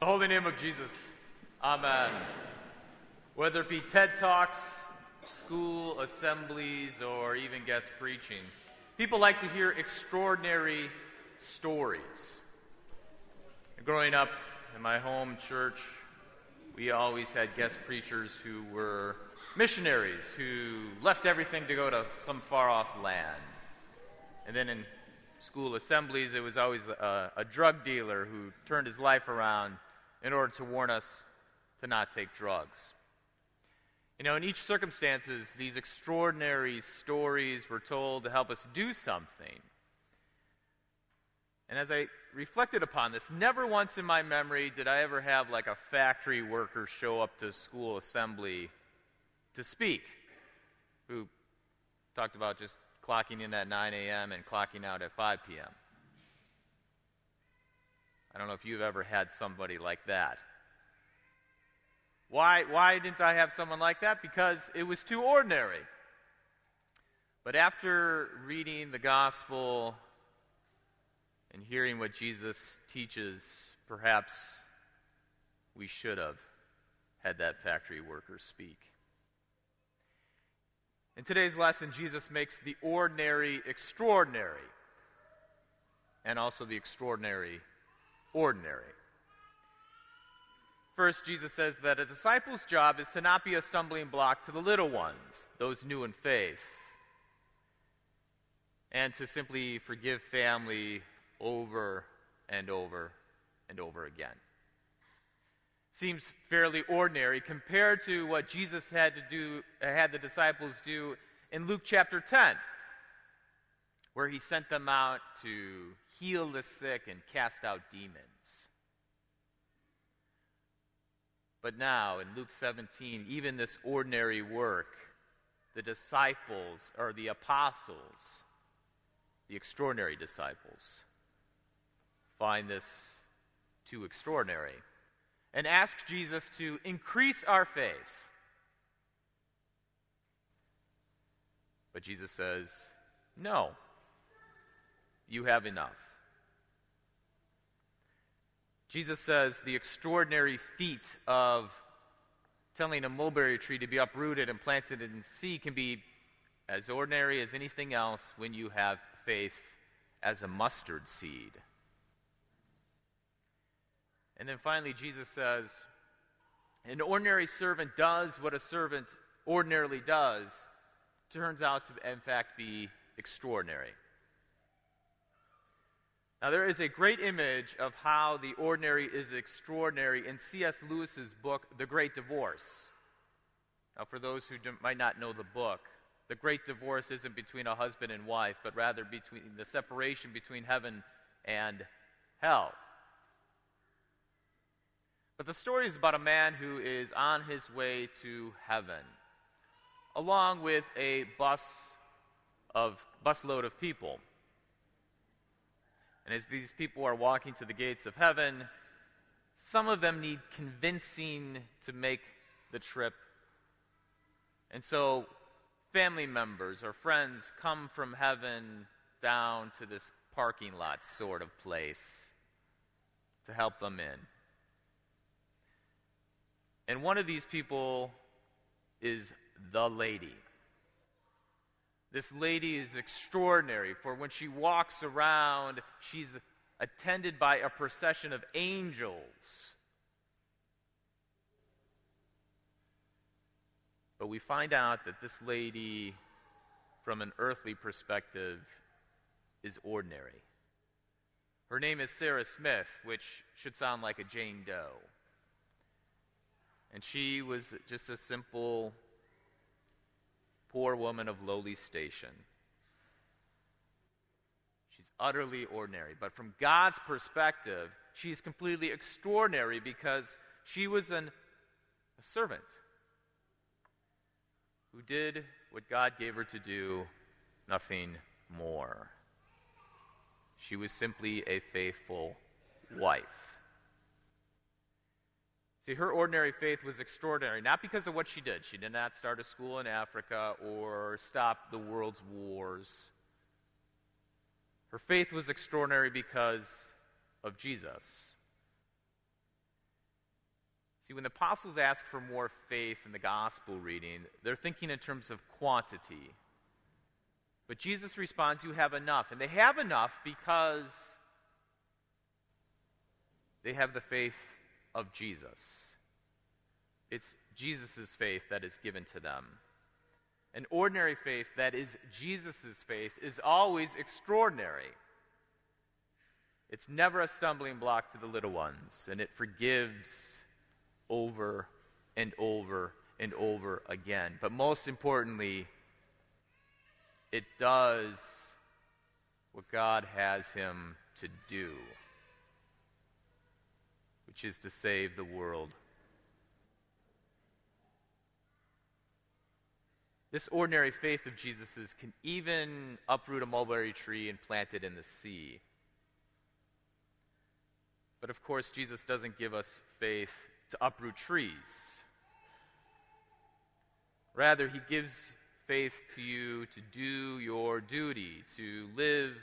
The holy name of Jesus. Amen. Whether it be TED Talks, school assemblies, or even guest preaching, people like to hear extraordinary stories. Growing up in my home church, we always had guest preachers who were missionaries who left everything to go to some far off land. And then in school assemblies, it was always a, a drug dealer who turned his life around in order to warn us to not take drugs. You know, in each circumstances, these extraordinary stories were told to help us do something. And as I reflected upon this, never once in my memory did I ever have like a factory worker show up to school assembly to speak, who talked about just clocking in at 9 a.m. and clocking out at 5 p.m. I don't know if you've ever had somebody like that. Why, why didn't I have someone like that? Because it was too ordinary. But after reading the gospel and hearing what Jesus teaches, perhaps we should have had that factory worker speak. In today's lesson, Jesus makes the ordinary extraordinary and also the extraordinary ordinary. First, Jesus says that a disciple's job is to not be a stumbling block to the little ones, those new in faith, and to simply forgive family over and over and over again. Seems fairly ordinary compared to what Jesus had to do had the disciples do in Luke chapter 10, where he sent them out to heal the sick, and cast out demons. But now, in Luke 17, even this ordinary work, the disciples, or the apostles, the extraordinary disciples, find this too extraordinary and ask Jesus to increase our faith. But Jesus says, No, you have enough. Jesus says the extraordinary feat of telling a mulberry tree to be uprooted and planted in sea can be as ordinary as anything else when you have faith as a mustard seed. And then finally, Jesus says, an ordinary servant does what a servant ordinarily does, turns out to, in fact, be extraordinary. Now, there is a great image of how the ordinary is extraordinary in C.S. Lewis's book, The Great Divorce. Now, for those who might not know the book, the great divorce isn't between a husband and wife, but rather between the separation between heaven and hell. But the story is about a man who is on his way to heaven, along with a bus of busload of people. And as these people are walking to the gates of heaven, some of them need convincing to make the trip. And so family members or friends come from heaven down to this parking lot sort of place to help them in. And one of these people is the lady. This lady is extraordinary, for when she walks around, she's attended by a procession of angels. But we find out that this lady, from an earthly perspective, is ordinary. Her name is Sarah Smith, which should sound like a Jane Doe. And she was just a simple poor woman of lowly station. She's utterly ordinary. But from God's perspective, she's completely extraordinary because she was an, a servant who did what God gave her to do, nothing more. She was simply a faithful wife. See, her ordinary faith was extraordinary, not because of what she did. She did not start a school in Africa or stop the world's wars. Her faith was extraordinary because of Jesus. See, when the apostles ask for more faith in the gospel reading, they're thinking in terms of quantity. But Jesus responds, You have enough. And they have enough because they have the faith of Jesus. It's Jesus' faith that is given to them. An ordinary faith that is Jesus' faith is always extraordinary. It's never a stumbling block to the little ones, and it forgives over and over and over again. But most importantly, it does what God has him to do, which is to save the world. This ordinary faith of Jesus's can even uproot a mulberry tree and plant it in the sea. But of course, Jesus doesn't give us faith to uproot trees. Rather, he gives faith to you to do your duty, to live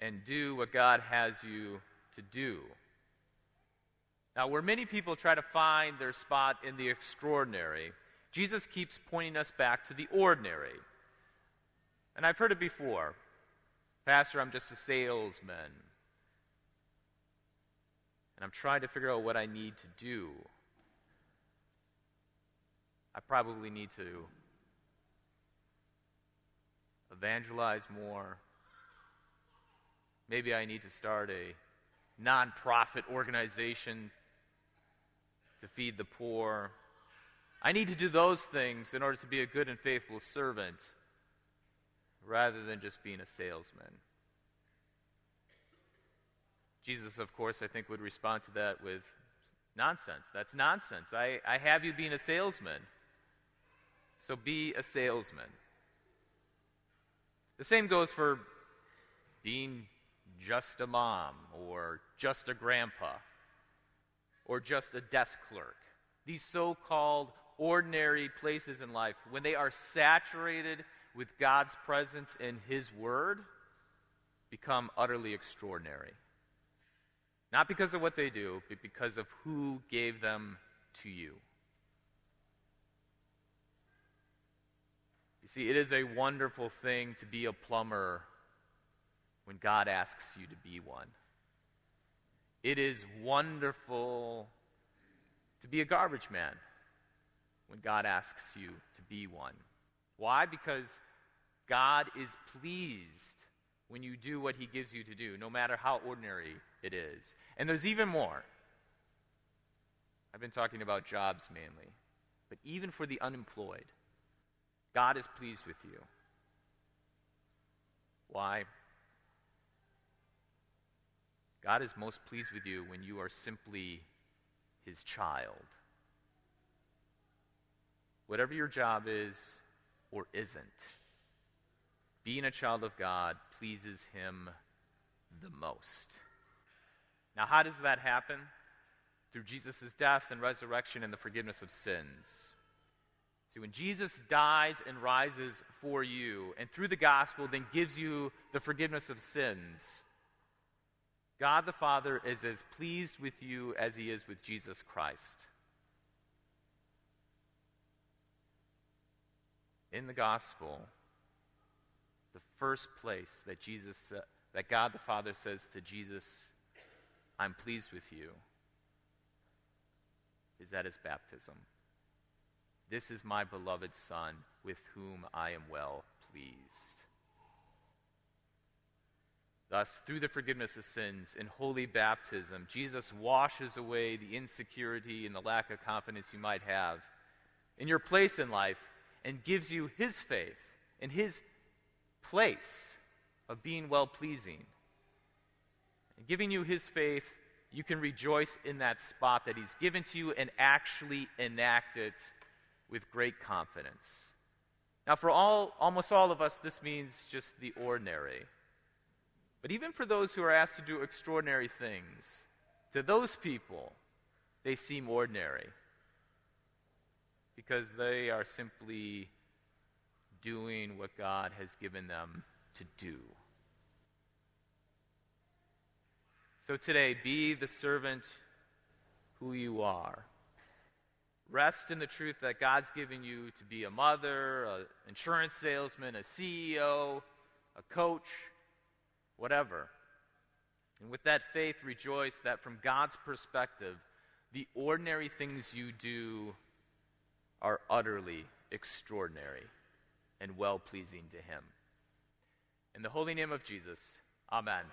and do what God has you to do. Now, where many people try to find their spot in the extraordinary, Jesus keeps pointing us back to the ordinary. And I've heard it before Pastor, I'm just a salesman. And I'm trying to figure out what I need to do. I probably need to evangelize more. Maybe I need to start a nonprofit organization to feed the poor. I need to do those things in order to be a good and faithful servant rather than just being a salesman. Jesus, of course, I think would respond to that with nonsense. That's nonsense. I, I have you being a salesman. So be a salesman. The same goes for being just a mom or just a grandpa or just a desk clerk. These so called ordinary places in life, when they are saturated with God's presence and His Word, become utterly extraordinary. Not because of what they do, but because of who gave them to you. You see, it is a wonderful thing to be a plumber when God asks you to be one. It is wonderful to be a garbage man when God asks you to be one. Why? Because God is pleased when you do what he gives you to do, no matter how ordinary it is. And there's even more. I've been talking about jobs mainly, but even for the unemployed. God is pleased with you. Why? God is most pleased with you when you are simply his child. Whatever your job is or isn't, being a child of God pleases him the most. Now, how does that happen? Through Jesus' death and resurrection and the forgiveness of sins. See, when Jesus dies and rises for you, and through the gospel then gives you the forgiveness of sins, God the Father is as pleased with you as he is with Jesus Christ. In the gospel, the first place that Jesus uh, that God the Father says to Jesus, I'm pleased with you, is at his baptism. This is my beloved Son, with whom I am well pleased. Thus, through the forgiveness of sins and holy baptism, Jesus washes away the insecurity and the lack of confidence you might have in your place in life and gives you his faith and his place of being well pleasing. Giving you his faith, you can rejoice in that spot that he's given to you and actually enact it with great confidence. Now, for all, almost all of us, this means just the ordinary. But even for those who are asked to do extraordinary things, to those people, they seem ordinary because they are simply doing what God has given them to do. So today, be the servant who you are. Rest in the truth that God's given you to be a mother, an insurance salesman, a CEO, a coach, whatever. And with that faith, rejoice that from God's perspective, the ordinary things you do are utterly extraordinary and well pleasing to Him. In the holy name of Jesus, Amen.